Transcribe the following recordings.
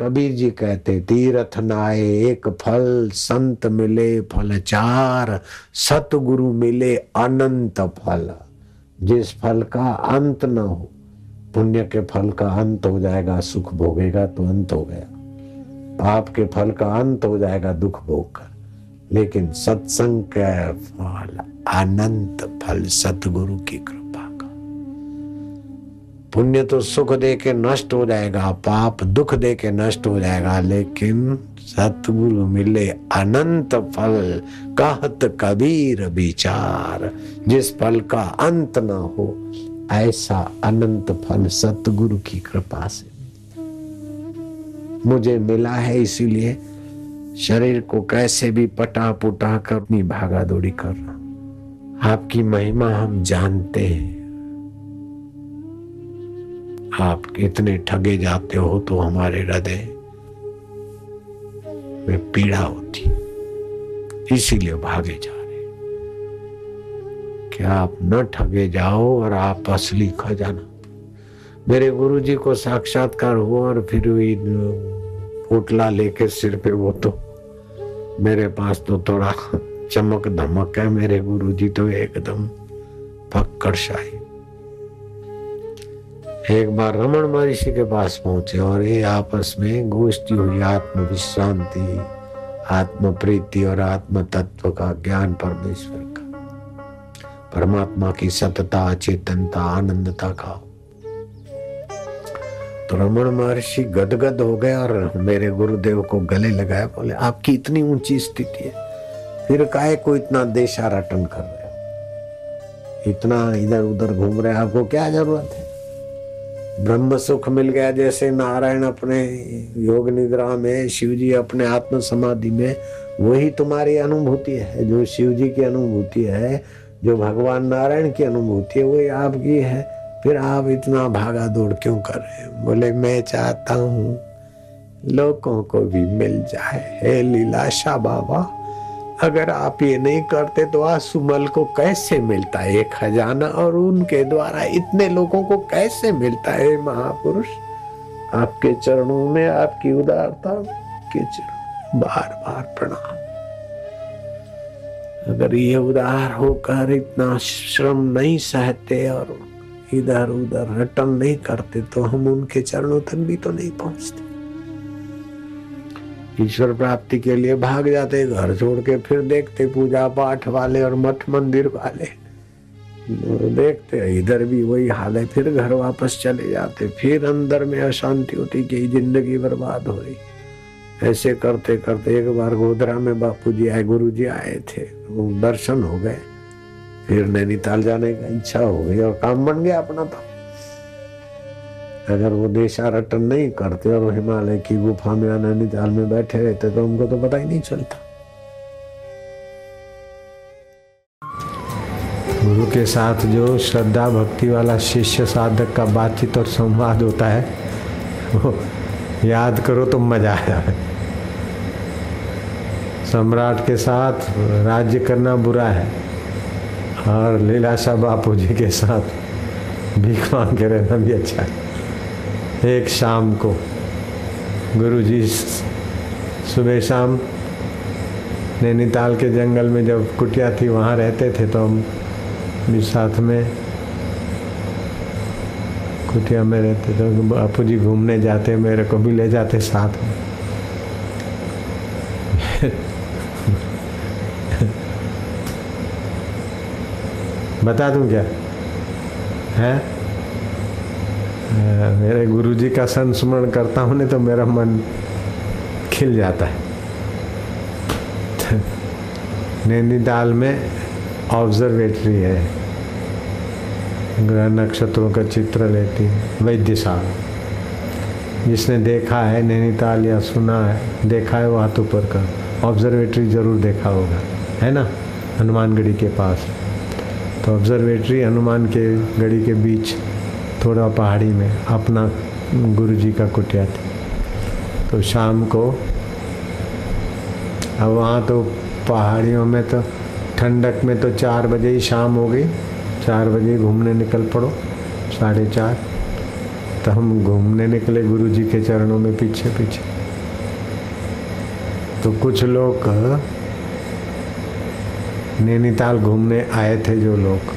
कबीर जी कहते, तीर्थ नाए, एक फल संत मिले, फल चार, सतगुरु मिले, अनंत फल। जिस फल का अंत न हो, पुण्य के फल का अंत हो जाएगा, सुख भोगेगा तो अंत हो गया। पाप के फल का अंत हो जाएगा, दुख भोग कर। लेकिन सत्संग का फल, अनंत फल, सतगुरु की कृपा। पुण्य तो सुख दे के नष्ट हो जाएगा, पाप दुख दे के नष्ट हो जाएगा, लेकिन सतगुरु मिले अनंत फल, कहत कबीर विचार, जिस फल का अंत न हो, ऐसा अनंत फल सतगुरु की कृपा से मुझे मिला है। इसीलिए शरीर को कैसे भी पटा पुटा कर अपनी भागा दौड़ी कर रहा आपकी महिमा हम जानते हैं। आप इतने ठगे जाते हो तो हमारे हृदय में पीड़ा होती। इसीलिए भागे जा रहे कि आप न ठगे जाओ और आप असली खजाना। मेरे गुरु जी को साक्षात्कार हुआ और फिर पोटला लेके सिर पे वो तो मेरे पास तो थोड़ा चमक धमक है। मेरे गुरु जी तो एकदम फक्कड़ शाही। एक बार रमन महर्षि के पास पहुँचे और ये आपस में गोष्ठी हुई आत्म विश्रांति आत्म प्रीति और आत्म तत्व का ज्ञान परमेश्वर का। परमात्मा की सतता, चेतनता, आनंदता का। तो रमन महर्षि गदगद हो गए और मेरे गुरुदेव को गले लगाया, बोले, आपकी इतनी ऊँची स्थिति है, फिर काहे को इतना देशा रटन कर रहे हो? इतना इधर उधर घूम रहे आपको क्या ज़रूरत है? ब्रह्म सुख मिल गया जैसे नारायण अपने योग निद्रा में शिव जी अपने आत्म समाधि में, वही तुम्हारी अनुभूति है, जो शिव जी की अनुभूति है, जो भगवान नारायण की अनुभूति है, वही आपकी है। फिर आप इतना भागा दौड़ क्यों कर रहे हैं? बोले, मैं चाहता हूँ लोगों को भी मिल जाए। हे लीलाशा बाबा अगर आप ये नहीं करते तो आसुमल को कैसे मिलता है? खजाना और उनके द्वारा इतने लोगों को कैसे मिलता है, महापुरुष? आपके चरणों में आपकी उदारता के चरण बार बार प्रणाम। अगर ये उदार होकर इतना श्रम नहीं सहते और इधर उधर रटन नहीं करते तो हम उनके चरणों तक भी तो नहीं पहुँचते। ईश्वर प्राप्ति के लिए भाग जाते, घर छोड़ के फिर देखते पूजा पाठ वाले और मठ मंदिर वाले। देखते इधर भी वही हाल है, फिर घर वापस चले जाते, फिर अंदर में अशांति होती कि ज़िंदगी बर्बाद हो रही ऐसे करते करते एक बार गोधरा में बापू जी आए गुरु जी आए थे दर्शन हो गए। फिर नैनीताल जाने का इच्छा हो गई और काम बन गया अपना तो। अगर वो देशा रटन नहीं करते और हिमालय की गुफा में नैनीताल में बैठे रहते तो उनको तो पता ही नहीं चलता। गुरु के साथ जो श्रद्धा भक्ति वाला शिष्य साधक का बातचीत और संवाद होता है, वो याद करो तो मज़ा आ जाए सम्राट के साथ राज्य करना बुरा है और लीलाशाह बापू जी के साथ भीख मांग के रहना भी अच्छा है। एक शाम को गुरु जी सुबह शाम नैनीताल के जंगल में जब कुटिया थी, वहाँ रहते थे तो हम भी साथ में कुटिया में रहते तो बापू जी घूमने जाते, मेरे को भी ले जाते साथ में। बता दूँ क्या? है? मेरे गुरुजी का संस्मरण करता हूँ, नहीं तो मेरा मन खिल जाता है। नैनीताल में ऑब्जर्वेटरी है। ग्रह नक्षत्रों का चित्र लेती है, वैद्यशाला। जिसने देखा है नैनीताल या सुना है, देखा है वो हाथ ऊपर का ऑब्जर्वेटरी ज़रूर देखा होगा, है ना? हनुमानगढ़ी के पास। तो ऑब्जर्वेटरी हनुमान के गढ़ी के बीच थोड़ा पहाड़ी में अपना गुरु जी का कुटिया था। तो शाम को, अब वहाँ तो पहाड़ियों में तो ठंडक में तो चार बजे ही शाम हो गई। चार बजे घूमने निकल पड़ो, साढ़े चार। तो हम घूमने निकले गुरु जी के चरणों में पीछे पीछे। तो कुछ लोग, नैनीताल घूमने आए थे जो लोग।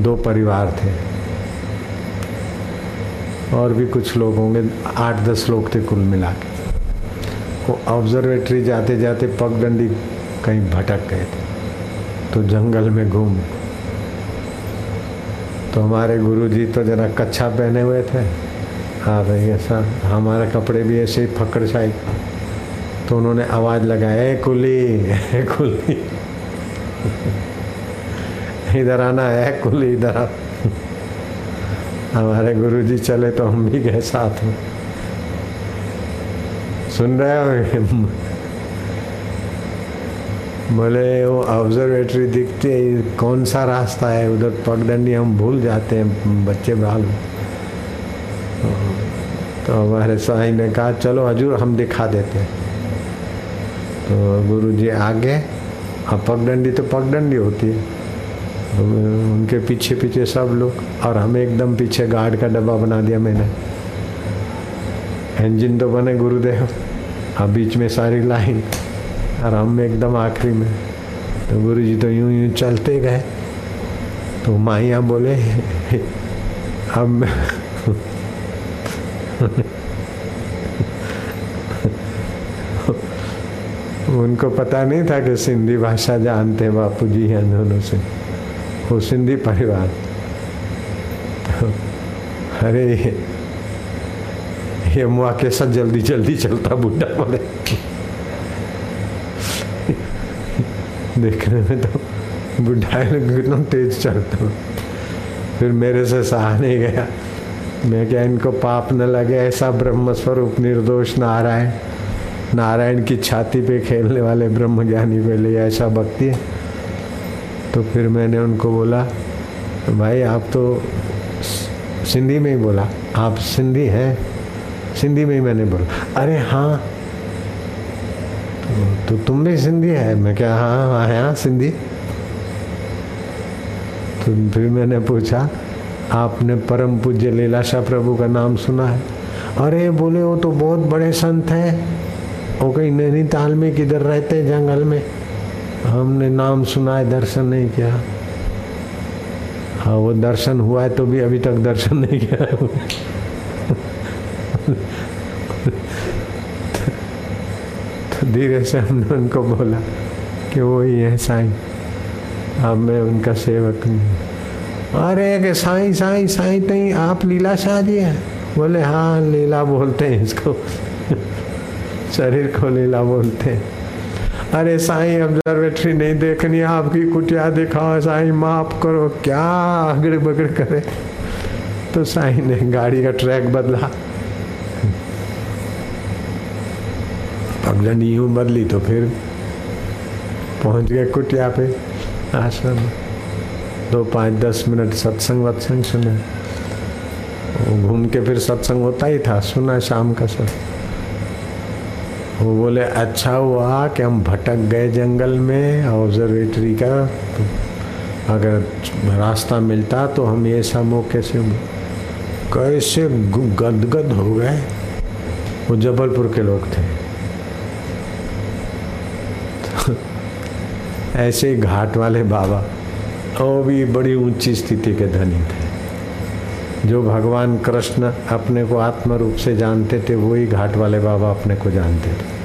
दो परिवार थे। और भी कुछ लोग होंगे, आठ दस लोग थे कुल मिला के। वो ऑब्जर्वेटरी जाते जाते पगडंडी कहीं भटक गए थे। तो जंगल में घूम। तो हमारे गुरुजी तो जरा कच्छा पहने हुए थे। हाँ भाई, ऐसा हमारे कपड़े भी ऐसे ही फकड़ तो उन्होंने आवाज़ लगाया, ए कुली ए कुली। इधर आना है, कुली, इधर आ। हमारे गुरुजी चले तो हम भी गए साथ में। सुन रहे हो? बोले, वो ऑब्जर्वेटरी दिखती है कौन सा रास्ता है? उधर पगडंडी हम भूल जाते हैं, बच्चे बाल। तो हमारे साई ने कहा, चलो हजूर, हम दिखा देते हैं। तो गुरु जी आगे हाँ पगडंडी तो पगडंडी होती है। उनके पीछे पीछे सब लोग, और हमें एकदम पीछे गार्ड का डब्बा बना दिया मैंने। इंजन तो बने गुरुदेव हाँ बीच में सारी लाइन, और हम एकदम आखिरी में। तो गुरु जी तो यूँ यूँ चलते गए। तो माइया बोले, अब उनको पता नहीं था कि सिंधी भाषा जानते बापू जी हैं दोनों से। वो सिंधी परिवार। तो अरे, ये मुआ कैसा जल्दी जल्दी चलता बुढ़ा बोले देखने में तो बुढ़ा कितना तेज चलता फिर मेरे से सहा नहीं गया। मैं क्या इनको पाप न लगे, ऐसा ब्रह्म स्वरूप निर्दोष नारायण। नारायण की छाती पे खेलने वाले ब्रह्म ज्ञानी पे ले ऐसा भक्ति है। तो फिर मैंने उनको बोला भाई आप तो सिंधी में ही बोला। आप सिंधी हैं सिंधी में ही मैंने बोला। अरे हाँ तो, तुम भी सिंधी है? मैं क्या हाँ हाँ हाँ सिंधी। तो फिर मैंने पूछा आपने परम पूज्य लीलाशाह प्रभु का नाम सुना है? अरे बोले वो तो बहुत बड़े संत हैं। वो कहीं नैनीताल में किधर रहते हैं जंगल में? हमने नाम सुना है, दर्शन नहीं किया। हाँ वो दर्शन हुआ है तो भी अभी तक दर्शन नहीं किया तो धीरे से हमने उनको बोला कि वो ही है साईं। अब मैं उनका सेवक नहीं अरे, के साईं साईं साईं तई आप लीला शाह जी हैं? बोले हाँ लीला बोलते हैं इसको। शरीर को लीला बोलते हैं। अरे साईं ऑब्जर्वेटरी नहीं देखनी, आपकी कुटिया दिखाओ, साईं, माफ़ करो, क्या अगड़ बगड़ करे? तो साईं ने गाड़ी का ट्रैक बदला। पगडंडी यूँ बदली तो फिर पहुँच गए कुटिया पे, आश्रम दो पाँच दस मिनट सत्संग वत्संग सुने। घूम के फिर सत्संग होता ही था, सुना शाम का सब। वो बोले अच्छा हुआ कि हम भटक गए जंगल में ऑब्जर्वेटरी का। तो अगर रास्ता मिलता तो हम ये सब मौके से कैसे गदगद हो गए? वो जबलपुर के लोग थे। ऐसे घाट वाले बाबा वो भी बड़ी ऊँची स्थिति के धनी थे। जो भगवान कृष्ण अपने को आत्म रूप से जानते थे, वही घाट वाले बाबा अपने को जानते थे।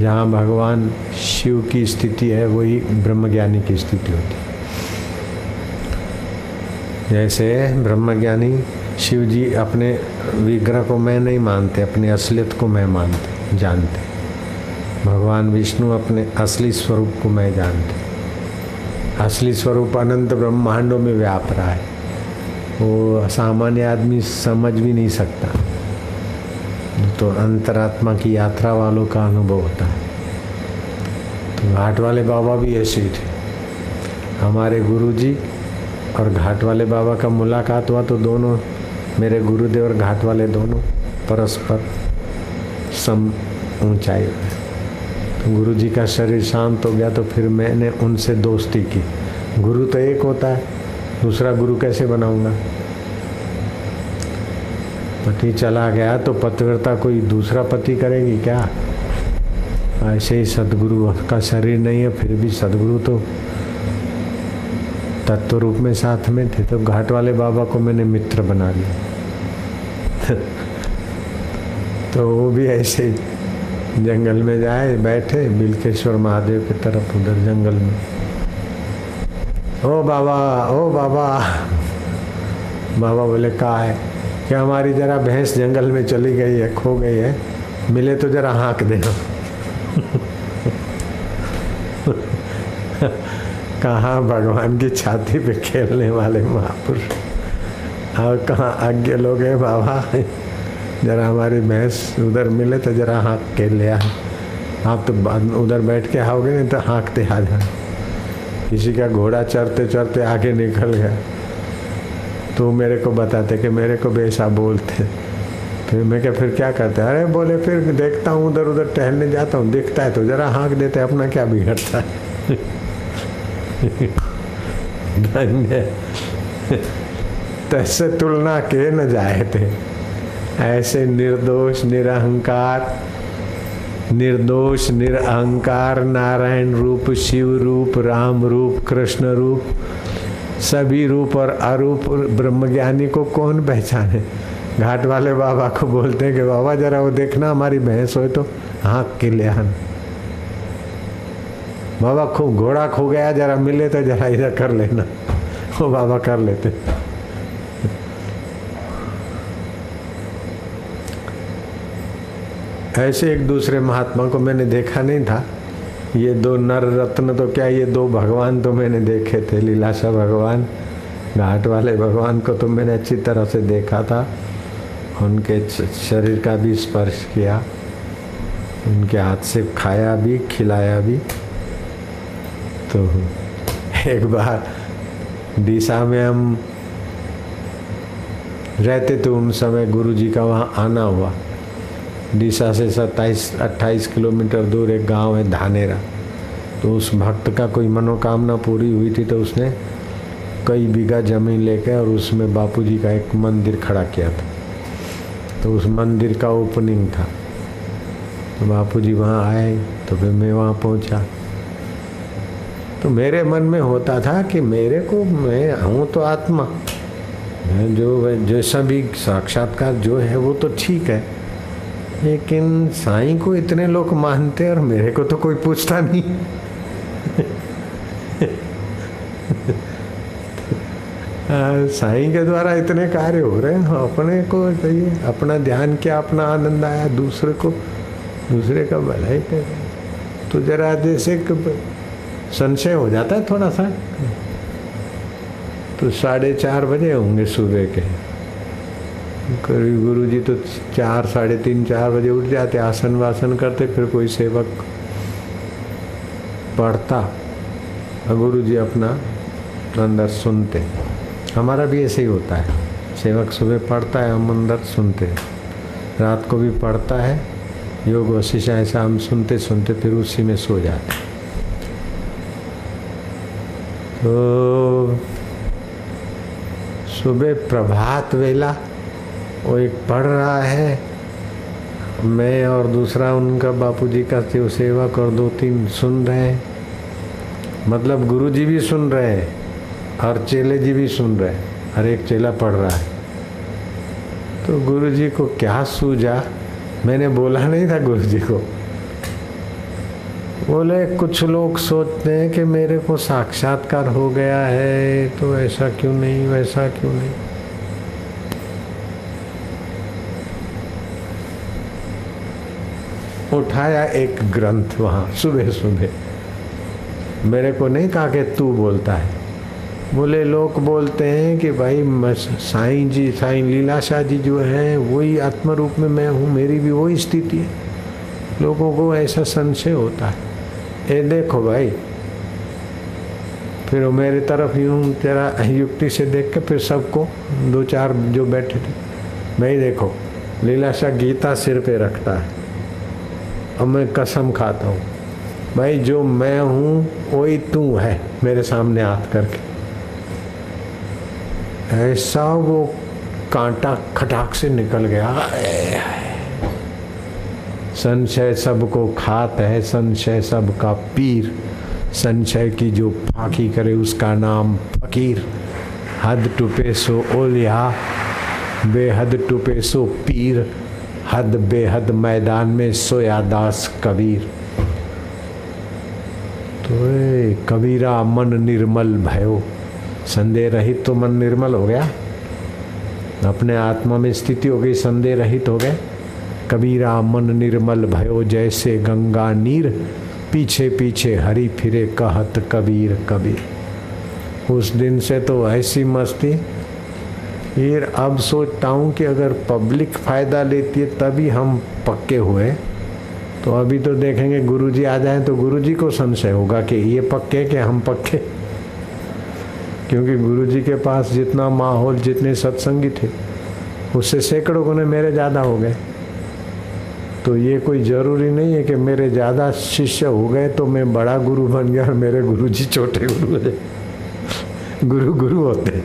जहाँ भगवान शिव की स्थिति है, वही ब्रह्मज्ञानी की स्थिति होती जैसे ब्रह्मज्ञानी शिव जी अपने विग्रह को मैं नहीं मानते, अपनी असलियत को मैं मानते, जानते। भगवान विष्णु अपने असली स्वरूप को मैं जानते। असली स्वरूप अनंत ब्रह्मांडों में व्याप रहा है। वो सामान्य आदमी समझ भी नहीं सकता। तो अंतरात्मा की यात्रा वालों का अनुभव होता है। तो घाट वाले बाबा भी ऐसे ही थे। हमारे गुरुजी और घाट वाले बाबा का मुलाकात हुआ तो दोनों, मेरे गुरुदेव और घाट वाले दोनों परस्पर सम ऊंचाई तो गुरु जी का शरीर शांत हो गया तो फिर मैंने उनसे दोस्ती की। गुरु तो एक होता है दूसरा गुरु कैसे बनाऊँगा? पति चला गया तो पतिव्रता कोई दूसरा पति करेगी क्या? ऐसे ही सदगुरु का शरीर नहीं है, फिर भी सदगुरु तो तत्व रूप में साथ में थे तो घाट वाले बाबा को मैंने मित्र बना लिया। तो वो भी ऐसे जंगल में जाए, बैठे बिलकेश्वर महादेव की तरफ़, उधर जंगल में। ओ बाबा ओ बाबा। बाबा बोले, कहा है? कि हमारी जरा भैंस जंगल में चली गई है, खो गई है। मिले तो जरा हाँक देना कहाँ भगवान की छाती पे खेलने वाले महापुरुष? और कहाँ आज्ञा लोग हैं बाबा? जरा हमारी भैंस उधर मिले तो जरा हाँक के ले आ आप तो उधर बैठ के आओगे, नहीं तो हाँकते आ जाए किसी का घोड़ा चढ़ते चढ़ते आगे निकल गया। तो मेरे को बताते कि मेरे को भी ऐसा बोलते। फिर मैं क्या, फिर क्या करते? अरे बोले, फिर देखता हूँ, उधर उधर टहलने जाता हूँ, दिखता है तो जरा हाँक देते अपना क्या बिगड़ता है। धन्य। तुलना के न जाए थे। ऐसे निर्दोष, निरहंकार निर्दोष निरअहकार नारायण रूप, शिव रूप, राम रूप, कृष्ण रूप, सभी रूप और अरूप ब्रह्मज्ञानी को कौन पहचाने? घाट वाले बाबा को बोलते हैं कि बाबा, जरा वो देखना, हमारी भैंस हो तो हाँक के ले बाबा खूब घोड़ा खो गया, जरा मिले तो जरा इधर कर लेना। वो बाबा कर लेते। ऐसे एक दूसरे महात्मा को मैंने देखा नहीं था। ये दो नर रत्न तो क्या, ये दो भगवान तो मैंने देखे थे लीलाशा भगवान, घाट वाले भगवान को तो मैंने अच्छी तरह से देखा था। उनके शरीर का भी स्पर्श किया, उनके हाथ से खाया भी, खिलाया भी। तो एक बार दिशा में हम रहते थे उन समय गुरु जी का वहाँ आना हुआ। दिशा से सत्ताईस, अट्ठाईस किलोमीटर दूर एक गाँव है, धानेरा। तो उस भक्त का कोई मनोकामना पूरी हुई थी तो उसने कई बीघा ज़मीन लेकर और उसमें बापूजी का एक मंदिर खड़ा किया था। तो उस मंदिर का ओपनिंग था। तो बापू जी वहाँ आए तो फिर मैं वहाँ पहुँचा। तो मेरे मन में होता था कि मेरे को, मैं हूँ तो आत्मा। जो, जैसा भी साक्षात्कार जो है, वो तो ठीक है। लेकिन साईं को इतने लोग मानते हैं और मेरे को तो कोई पूछता नहीं। साईं के द्वारा इतने कार्य हो रहे हैं, अपने को चाहिए अपना ध्यान क्या, अपना आनंद आया, दूसरे को, दूसरे का भलाई कर तो जरा जैसे संशय हो जाता है थोड़ा सा। तो साढ़े चार बजे होंगे सुबह के। कभी गुरु जी तो चार, साढ़े तीन, चार बजे उठ जाते, आसन वासन करते, फिर कोई सेवक पढ़ता, और गुरु जी अपना अंदर सुनते। हमारा भी ऐसे ही होता है। सेवक सुबह पढ़ता है, हम अंदर सुनते रात को भी पढ़ता है, योग वशिष्ठ ऐसा हम सुनते सुनते, फिर उसी में सो जाते। तो सुबह प्रभात वेला वो एक पढ़ रहा है। मैं और दूसरा उनका बापूजी का सेवक और दो, तीन सुन रहे हैं। मतलब गुरुजी भी सुन रहे हैं और चेले जी भी सुन रहे हैं हर एक चेला पढ़ रहा है। तो गुरु जी को क्या सूझा? मैंने बोला नहीं था गुरु जी को। बोले, कुछ लोग सोचते हैं कि मेरे को साक्षात्कार हो गया है तो ऐसा क्यों नहीं, वैसा क्यों नहीं? उठाया एक ग्रंथ वहाँ, सुबह सुबह। मेरे को नहीं कहा कि तू बोलता है। बोले, लोग बोलते हैं कि भाई साईं जी, साईं लीलाशाह जी जो हैं, वही आत्म रूप में मैं हूँ, मेरी भी वही स्थिति है। लोगों को ऐसा संशय होता है। ये देखो भाई, फिर वो मेरी तरफ़ यूँ तेरा युक्ति से देख के फिर सबको, दो चार जो बैठे थे भाई देखो, लीलाशाह गीता सिर पे रखता है। और मैं कसम खाता हूँ। भाई, जो मैं हूँ, वही तू है मेरे सामने हाथ करके। ऐसा वो कांटा खटाक से निकल गया। संशय सबको खात है, संशय सबका पीर। संशय की जो फाकी करे, उसका नाम फकीर। हद टुपे सो ओलिया, बेहद टुपे सो पीर। हद बेहद मैदान में सोया दास कबीर। तो कबीरा मन निर्मल भयो। संदेह रहित तो मन निर्मल हो गया। अपने आत्मा में स्थिति हो गई, संदेह रहित हो गए। कबीरा मन निर्मल भयो, जैसे गंगा नीर पीछे पीछे हरी फिरे कहत कबीर कबीर। उस दिन से तो ऐसी मस्ती फिर अब सोचता हूँ कि अगर पब्लिक फ़ायदा लेती है, तभी हम पक्के हुए। तो अभी तो देखेंगे गुरुजी आ जाए तो गुरुजी को संशय होगा कि ये पक्के कि हम पक्के? क्योंकि गुरुजी के पास जितना माहौल, जितने सत्संगी थे, उससे सैकड़ों गुने मेरे ज़्यादा हो गए। तो ये कोई ज़रूरी नहीं है कि मेरे ज़्यादा शिष्य हो गए तो मैं बड़ा गुरु बन गया और मेरे गुरु छोटे गुरु गुरु गुरु होते